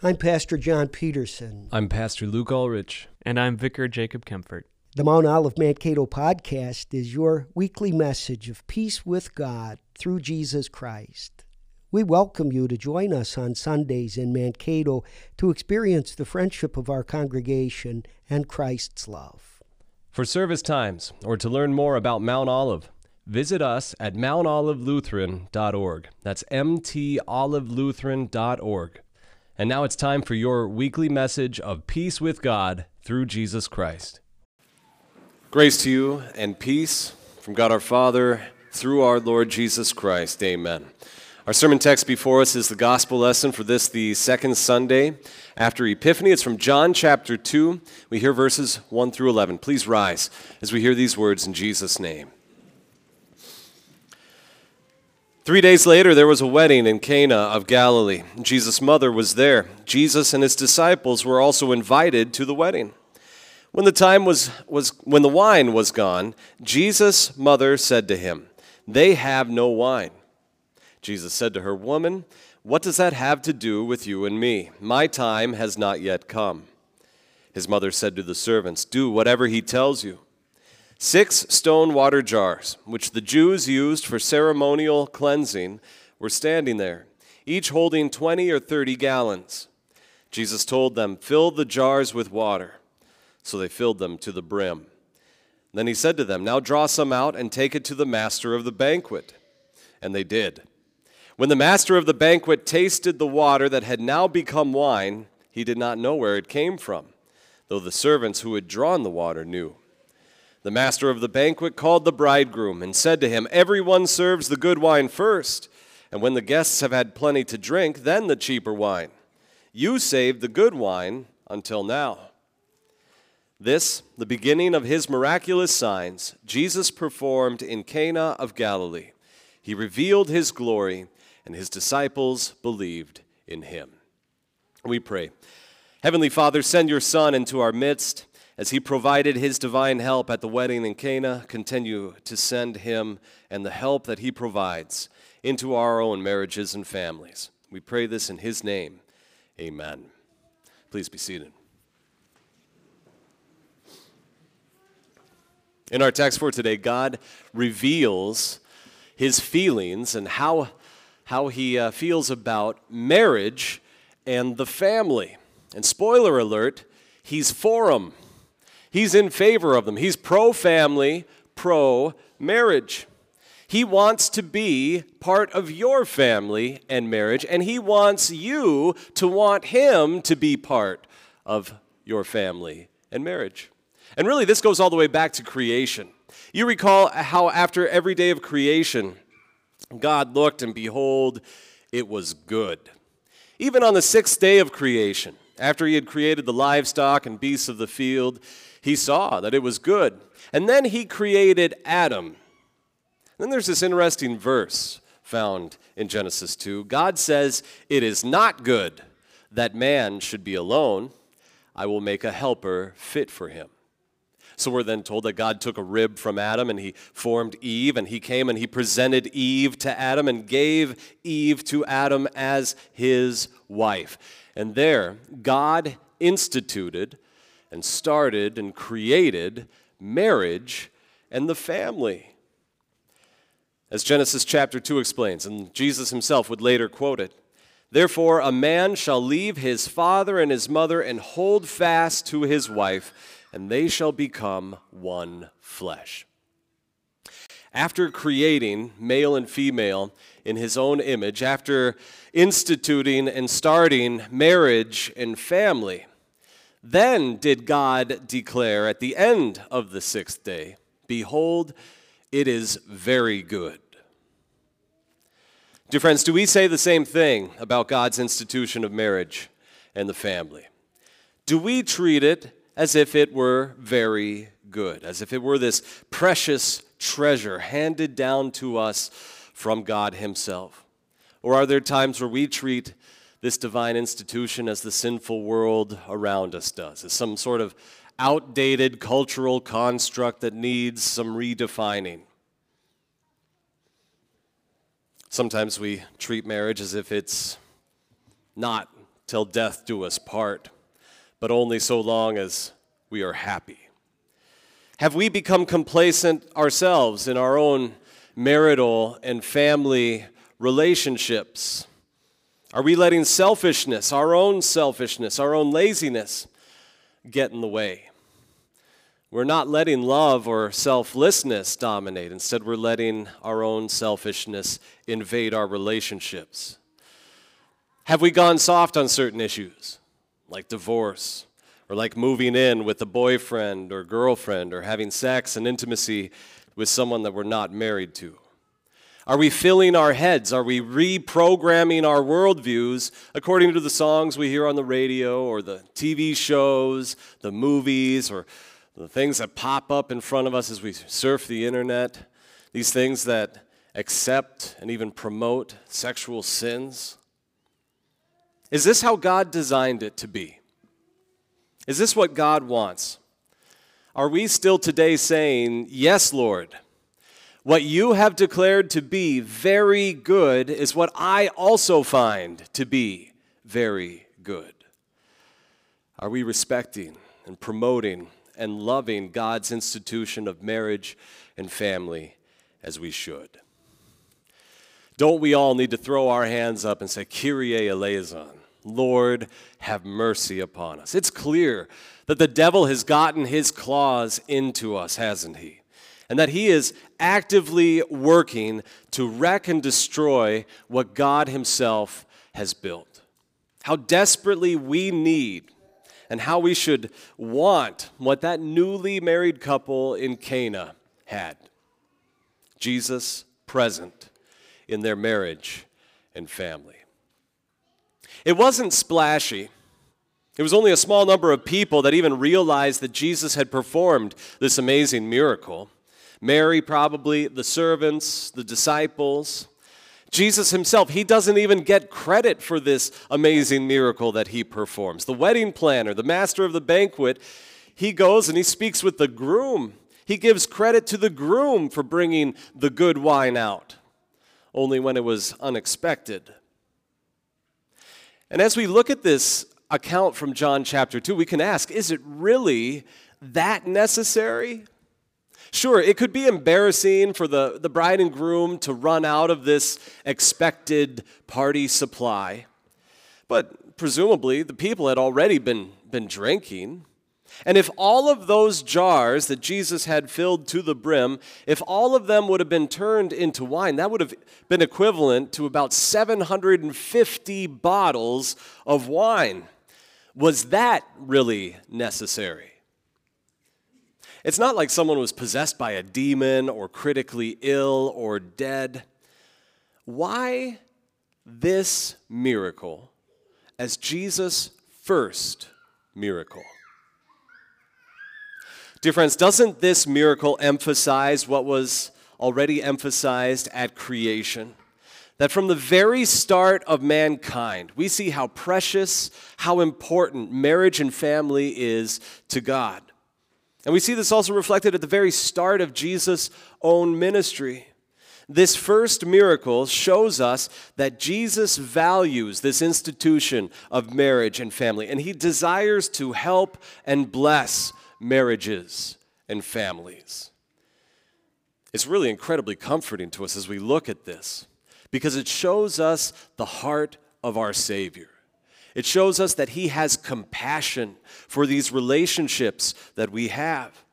I'm Pastor John Peterson. I'm Pastor Luke Ulrich. And I'm Vicar Jacob Kempfert. The Mount Olive Mankato podcast is your weekly message of peace with God through Jesus Christ. We welcome you to join us on Sundays in Mankato to experience the friendship of our congregation and Christ's love. For service times or to learn more about Mount Olive, visit us at mountolivelutheran.org. That's mtolivelutheran.org. And now it's time for your weekly message of peace with God through Jesus Christ. Grace to you and peace from God our Father through our Lord Jesus Christ. Amen. Our sermon text before us is the gospel lesson for this, the second Sunday after Epiphany. It's from John chapter 2. We hear verses 1 through 11. Please rise as we hear these words in Jesus' name. Three days later, there was a wedding in Cana of Galilee. Jesus' mother was there. Jesus and his disciples were also invited to the wedding. When the time was, was when the wine was gone, Jesus' mother said to him, They have no wine. Jesus said to her, Woman, what does that have to do with you and me? My time has not yet come. His mother said to the servants, Do whatever he tells you. Six stone water jars, which the Jews used for ceremonial cleansing, were standing there, each holding 20 or 30 gallons. Jesus told them, Fill the jars with water. So they filled them to the brim. Then he said to them, Now draw some out and take it to the master of the banquet. And they did. When the master of the banquet tasted the water that had now become wine, he did not know where it came from, though the servants who had drawn the water knew. The master of the banquet called the bridegroom and said to him, Everyone serves the good wine first, and when the guests have had plenty to drink, then the cheaper wine. You saved the good wine until now. This, the beginning of his miraculous signs, Jesus performed in Cana of Galilee. He revealed his glory, and his disciples believed in him. We pray. Heavenly Father, send your Son into our midst as he provided his divine help at the wedding in Cana, continue to send him and the help that he provides into our own marriages and families. We pray this in his name. Amen. Please be seated. In our text for today, God reveals his feelings and how, how he uh, feels about marriage and the family. And spoiler alert, he's for them. He's in favor of them. He's pro family, pro marriage. He wants to be part of your family and marriage, and he wants you to want him to be part of your family and marriage. And really, this goes all the way back to creation. You recall how, after every day of creation, God looked and behold, it was good. Even on the sixth day of creation, after he had created the livestock and beasts of the field, he saw that it was good. And then he created Adam. Then there's this interesting verse found in Genesis 2. God says, It is not good that man should be alone. I will make a helper fit for him. So we're then told that God took a rib from Adam and he formed Eve, and he came and he presented Eve to Adam and gave Eve to Adam as his wife. And there, God instituted and started and created marriage and the family. As Genesis chapter 2 explains, and Jesus himself would later quote it Therefore, a man shall leave his father and his mother and hold fast to his wife, and they shall become one flesh. After creating male and female in his own image, after instituting and starting marriage and family, then did God declare at the end of the sixth day, Behold, it is very good. Dear friends, do we say the same thing about God's institution of marriage and the family? Do we treat it as if it were very good, as if it were this precious treasure handed down to us from God Himself? Or are there times where we treat this divine institution as the sinful world around us does, as some sort of outdated cultural construct that needs some redefining. Sometimes we treat marriage as if it's not till death do us part, but only so long as we are happy. Have we become complacent ourselves in our own marital and family relationships? Are we letting selfishness, our own selfishness, our own laziness, get in the way? We're not letting love or selflessness dominate. Instead, we're letting our own selfishness invade our relationships. Have we gone soft on certain issues, like divorce, or like moving in with a boyfriend or girlfriend, or having sex and intimacy with someone that we're not married to? Are we filling our heads? Are we reprogramming our worldviews according to the songs we hear on the radio, or the TV shows, the movies, or the things that pop up in front of us as we surf the internet, these things that accept and even promote sexual sins? Is this how God designed it to be? Is this what God wants? Are we still today saying, Yes, Lord? What you have declared to be very good is what I also find to be very good. Are we respecting and promoting and loving God's institution of marriage and family as we should. Don't we all need to throw our hands up and say, Kyrie eleison, Lord, have mercy upon us? It's clear that the devil has gotten his claws into us, hasn't he? And that he is actively working to wreck and destroy what God himself has built. How desperately we need and how we should want what that newly married couple in Cana had Jesus present in their marriage and family. It wasn't splashy. It was only a small number of people that even realized that Jesus had performed this amazing miracle. Mary, probably, the servants, the disciples. Jesus himself, he doesn't even get credit for this amazing miracle that he performs. The wedding planner, the master of the banquet, he goes and he speaks with the groom. He gives credit to the groom for bringing the good wine out, only when it was unexpected. And as we look at this account from John chapter 2, we can ask is it really that necessary? Sure, it could be embarrassing for the, the bride and groom to run out of this expected party supply, but presumably the people had already been, been drinking. And if all of those jars that Jesus had filled to the brim, if all of them would have been turned into wine, that would have been equivalent to about 750 bottles of wine. Was that really necessary? It's not like someone was possessed by a demon or critically ill or dead. Why this miracle as Jesus' first miracle? Dear friends, doesn't this miracle emphasize what was already emphasized at creation? That from the very start of mankind, we see how precious, how important marriage and family is to God. And we see this also reflected at the very start of Jesus' own ministry. This first miracle shows us that Jesus values this institution of marriage and family, and he desires to help and bless marriages and families. It's really incredibly comforting to us as we look at this because it shows us the heart of our Savior. It shows us that He has compassion for these relationships that we have.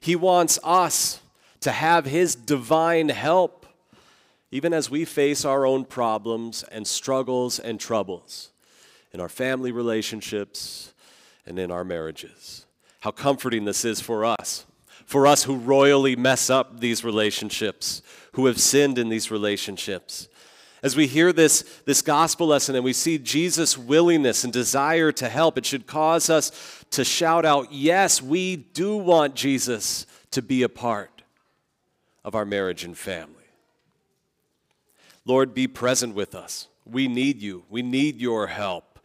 He wants us to have His divine help, even as we face our own problems and struggles and troubles in our family relationships and in our marriages. How comforting this is for us, for us who royally mess up these relationships, who have sinned in these relationships as we hear this, this gospel lesson and we see Jesus' willingness and desire to help, it should cause us to shout out, Yes, we do want Jesus to be a part of our marriage and family. Lord, be present with us. We need you, we need your help,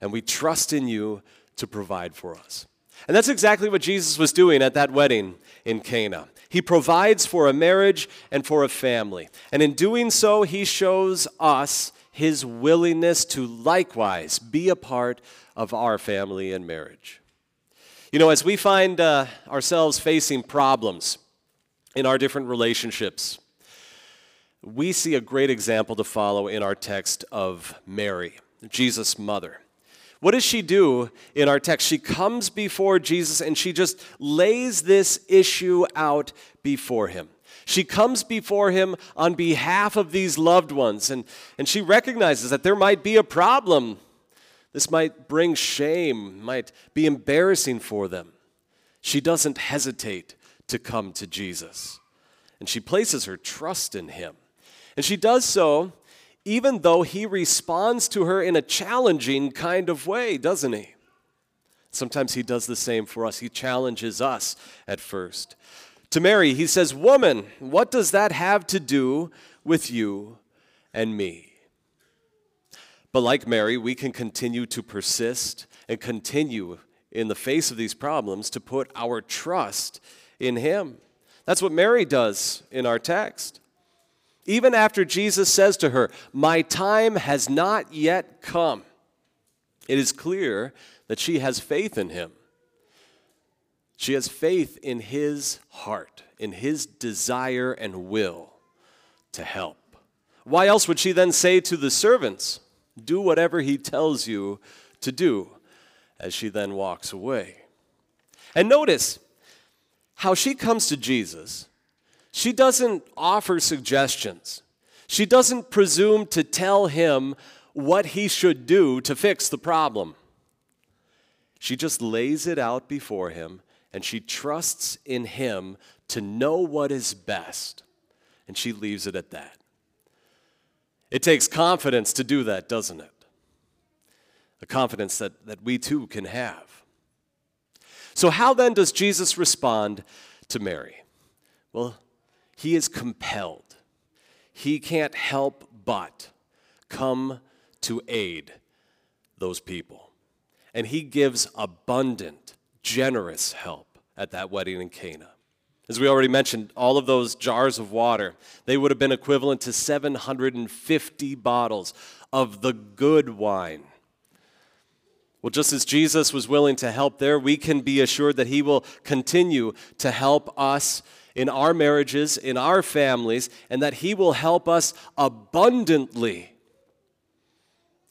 and we trust in you to provide for us. And that's exactly what Jesus was doing at that wedding in Cana. He provides for a marriage and for a family. And in doing so, he shows us his willingness to likewise be a part of our family and marriage. You know, as we find uh, ourselves facing problems in our different relationships, we see a great example to follow in our text of Mary, Jesus' mother. What does she do in our text? She comes before Jesus and she just lays this issue out before him. She comes before him on behalf of these loved ones, and, and she recognizes that there might be a problem. This might bring shame, might be embarrassing for them. She doesn't hesitate to come to Jesus, and she places her trust in him. And she does so even though he responds to her in a challenging kind of way, doesn't he? Sometimes he does the same for us. He challenges us at first. To Mary, he says, Woman, what does that have to do with you and me? But like Mary, we can continue to persist and continue in the face of these problems to put our trust in him. That's what Mary does in our text. Even after Jesus says to her, My time has not yet come, it is clear that she has faith in him. She has faith in his heart, in his desire and will to help. Why else would she then say to the servants, Do whatever he tells you to do, as she then walks away? And notice how she comes to Jesus she doesn't offer suggestions. She doesn't presume to tell him what he should do to fix the problem. She just lays it out before him and she trusts in him to know what is best. And she leaves it at that. It takes confidence to do that, doesn't it? A confidence that, that we too can have. So, how then does Jesus respond to Mary? Well, he is compelled. He can't help but come to aid those people. And he gives abundant, generous help at that wedding in Cana. As we already mentioned, all of those jars of water, they would have been equivalent to 750 bottles of the good wine. Well, just as Jesus was willing to help there, we can be assured that he will continue to help us in our marriages, in our families, and that He will help us abundantly.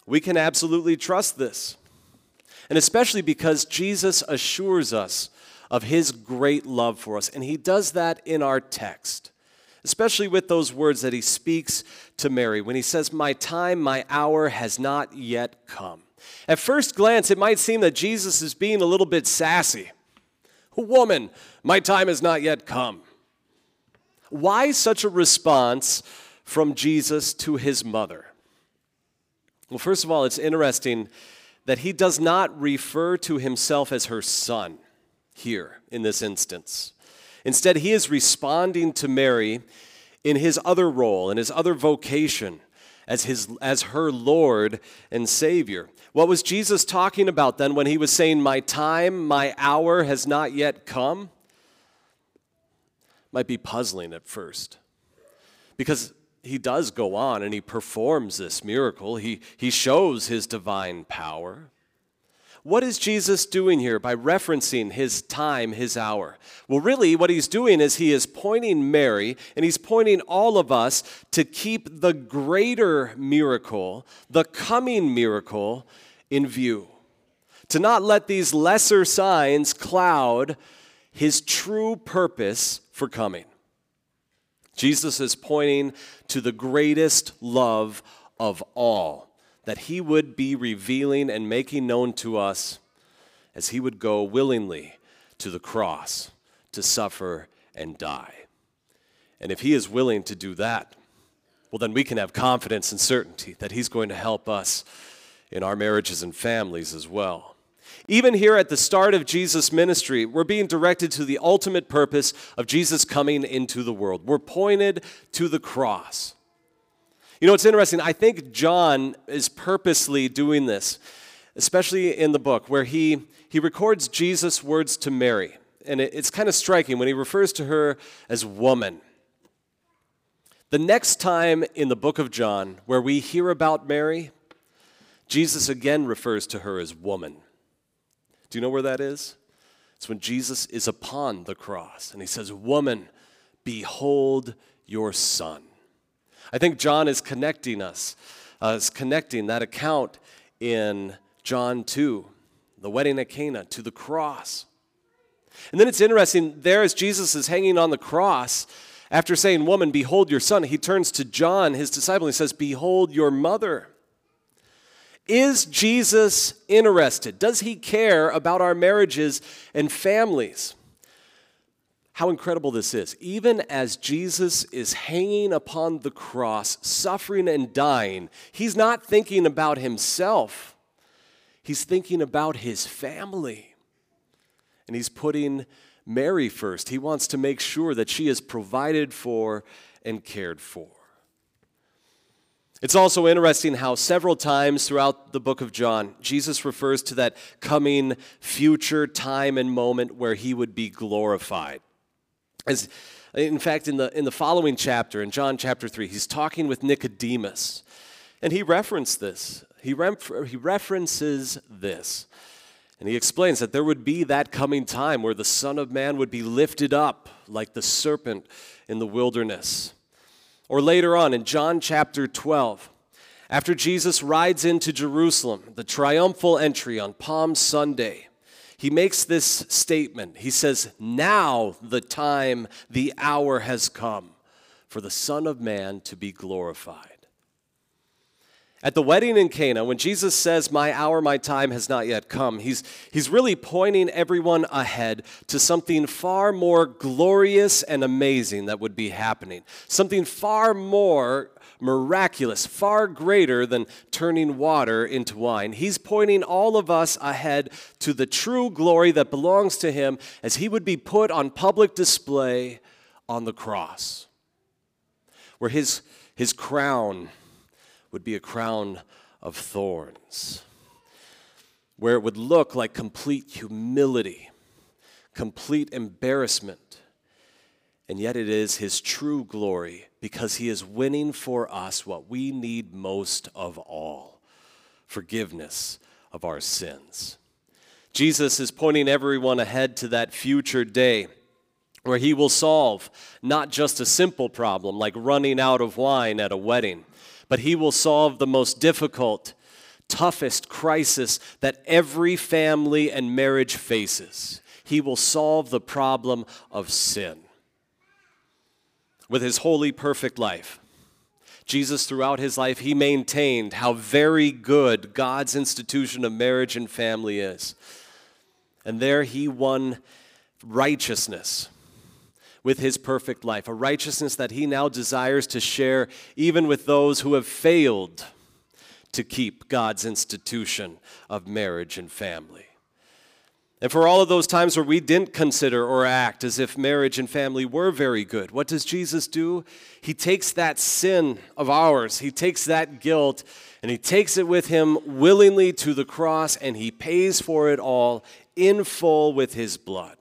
We can absolutely trust this. And especially because Jesus assures us of His great love for us. And He does that in our text, especially with those words that He speaks to Mary when He says, My time, my hour has not yet come. At first glance, it might seem that Jesus is being a little bit sassy. Woman, my time has not yet come. Why such a response from Jesus to his mother? Well, first of all, it's interesting that he does not refer to himself as her son here in this instance. Instead, he is responding to Mary in his other role, in his other vocation as, his, as her Lord and Savior. What was Jesus talking about then when he was saying, My time, my hour has not yet come? might be puzzling at first. Because he does go on and he performs this miracle, he, he shows his divine power. What is Jesus doing here by referencing his time, his hour? Well, really, what he's doing is he is pointing Mary and he's pointing all of us to keep the greater miracle, the coming miracle, in view. To not let these lesser signs cloud his true purpose for coming. Jesus is pointing to the greatest love of all that he would be revealing and making known to us as he would go willingly to the cross to suffer and die. And if he is willing to do that, well, then we can have confidence and certainty that he's going to help us in our marriages and families as well. Even here at the start of Jesus' ministry, we're being directed to the ultimate purpose of Jesus coming into the world. We're pointed to the cross. You know, it's interesting. I think John is purposely doing this, especially in the book where he, he records Jesus' words to Mary. And it, it's kind of striking when he refers to her as woman. The next time in the book of John where we hear about Mary, Jesus again refers to her as woman. Do you know where that is? It's when Jesus is upon the cross and he says, Woman, behold your son. I think John is connecting us, uh, is connecting that account in John 2, the wedding at Cana, to the cross. And then it's interesting, there as Jesus is hanging on the cross, after saying, Woman, behold your son, he turns to John, his disciple, and he says, Behold your mother. Is Jesus interested? Does he care about our marriages and families? How incredible this is. Even as Jesus is hanging upon the cross, suffering and dying, he's not thinking about himself, he's thinking about his family. And he's putting Mary first. He wants to make sure that she is provided for and cared for. It's also interesting how several times throughout the book of John, Jesus refers to that coming future time and moment where he would be glorified. As, in fact, in the, in the following chapter, in John chapter 3, he's talking with Nicodemus, and he referenced this. He, he references this. And he explains that there would be that coming time where the Son of Man would be lifted up like the serpent in the wilderness. Or later on in John chapter 12, after Jesus rides into Jerusalem, the triumphal entry on Palm Sunday, he makes this statement. He says, Now the time, the hour has come for the Son of Man to be glorified. At the wedding in Cana, when Jesus says, My hour, my time has not yet come, he's, he's really pointing everyone ahead to something far more glorious and amazing that would be happening. Something far more miraculous, far greater than turning water into wine. He's pointing all of us ahead to the true glory that belongs to him as he would be put on public display on the cross, where his, his crown would be a crown of thorns, where it would look like complete humility, complete embarrassment. And yet it is his true glory because he is winning for us what we need most of all forgiveness of our sins. Jesus is pointing everyone ahead to that future day where he will solve not just a simple problem like running out of wine at a wedding but He will solve the most difficult, toughest crisis that every family and marriage faces. He will solve the problem of sin. With His holy, perfect life, Jesus, throughout his life, he maintained how very good God's institution of marriage and family is. And there he won righteousness with his perfect life, a righteousness that he now desires to share even with those who have failed to keep God's institution of marriage and family. And for all of those times where we didn't consider or act as if marriage and family were very good, what does Jesus do? He takes that sin of ours, he takes that guilt, and he takes it with him willingly to the cross, and he pays for it all in full with his blood.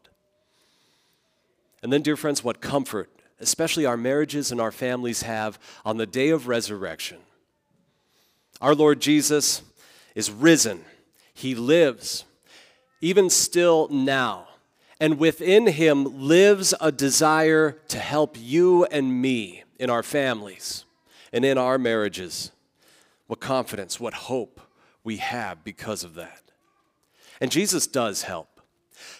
And then, dear friends, what comfort, especially our marriages and our families, have on the day of resurrection. Our Lord Jesus is risen, He lives, even still now. And within Him lives a desire to help you and me in our families and in our marriages. What confidence, what hope we have because of that. And Jesus does help.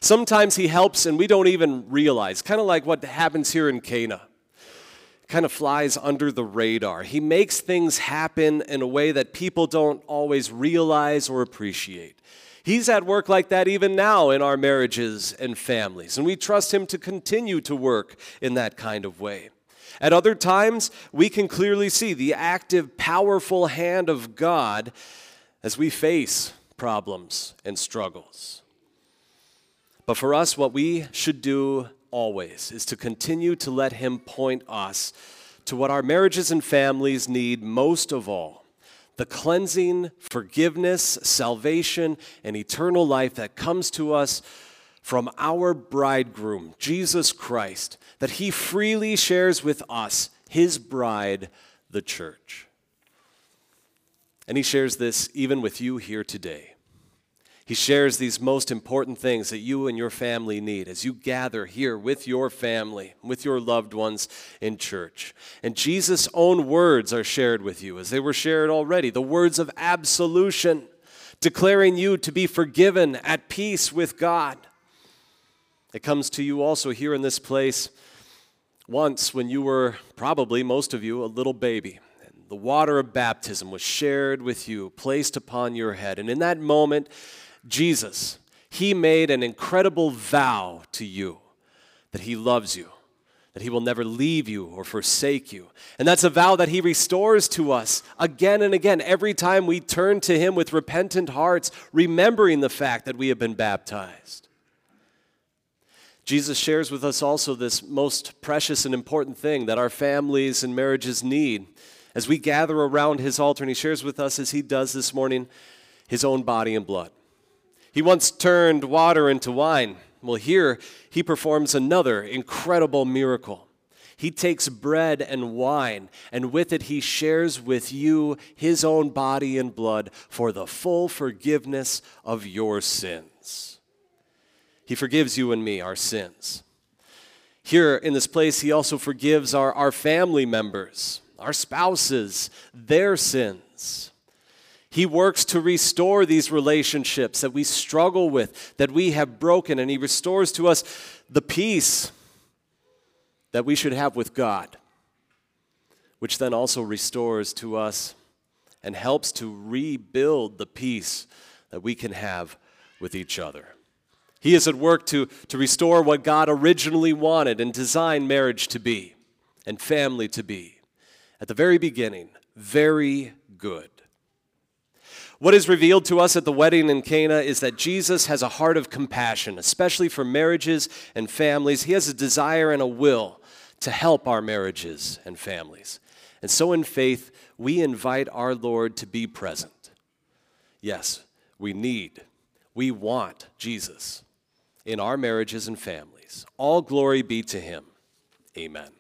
Sometimes he helps and we don't even realize, kind of like what happens here in Cana. Kind of flies under the radar. He makes things happen in a way that people don't always realize or appreciate. He's at work like that even now in our marriages and families, and we trust Him to continue to work in that kind of way. At other times, we can clearly see the active, powerful hand of God as we face problems and struggles. But for us, what we should do always is to continue to let Him point us to what our marriages and families need most of all the cleansing, forgiveness, salvation, and eternal life that comes to us from our bridegroom, Jesus Christ, that He freely shares with us his bride, the church. And he shares this even with you here today. He shares these most important things that you and your family need as you gather here with your family, with your loved ones in church. And Jesus' own words are shared with you as they were shared already the words of absolution, declaring you to be forgiven, at peace with God. It comes to you also here in this place once when you were probably, most of you, a little baby. The water of baptism was shared with you, placed upon your head. And in that moment, Jesus, he made an incredible vow to you that he loves you, that he will never leave you or forsake you. And that's a vow that he restores to us again and again every time we turn to him with repentant hearts, remembering the fact that we have been baptized. Jesus shares with us also this most precious and important thing that our families and marriages need. As we gather around his altar, and he shares with us, as he does this morning, his own body and blood. He once turned water into wine. Well, here he performs another incredible miracle. He takes bread and wine, and with it he shares with you his own body and blood for the full forgiveness of your sins. He forgives you and me our sins. Here in this place, he also forgives our, our family members, our spouses, their sins. He works to restore these relationships that we struggle with, that we have broken, and He restores to us the peace that we should have with God, which then also restores to us and helps to rebuild the peace that we can have with each other. He is at work to, to restore what God originally wanted and designed marriage to be and family to be. At the very beginning, very good. What is revealed to us at the wedding in Cana is that Jesus has a heart of compassion, especially for marriages and families. He has a desire and a will to help our marriages and families. And so, in faith, we invite our Lord to be present. Yes, we need, we want Jesus in our marriages and families. All glory be to Him. Amen.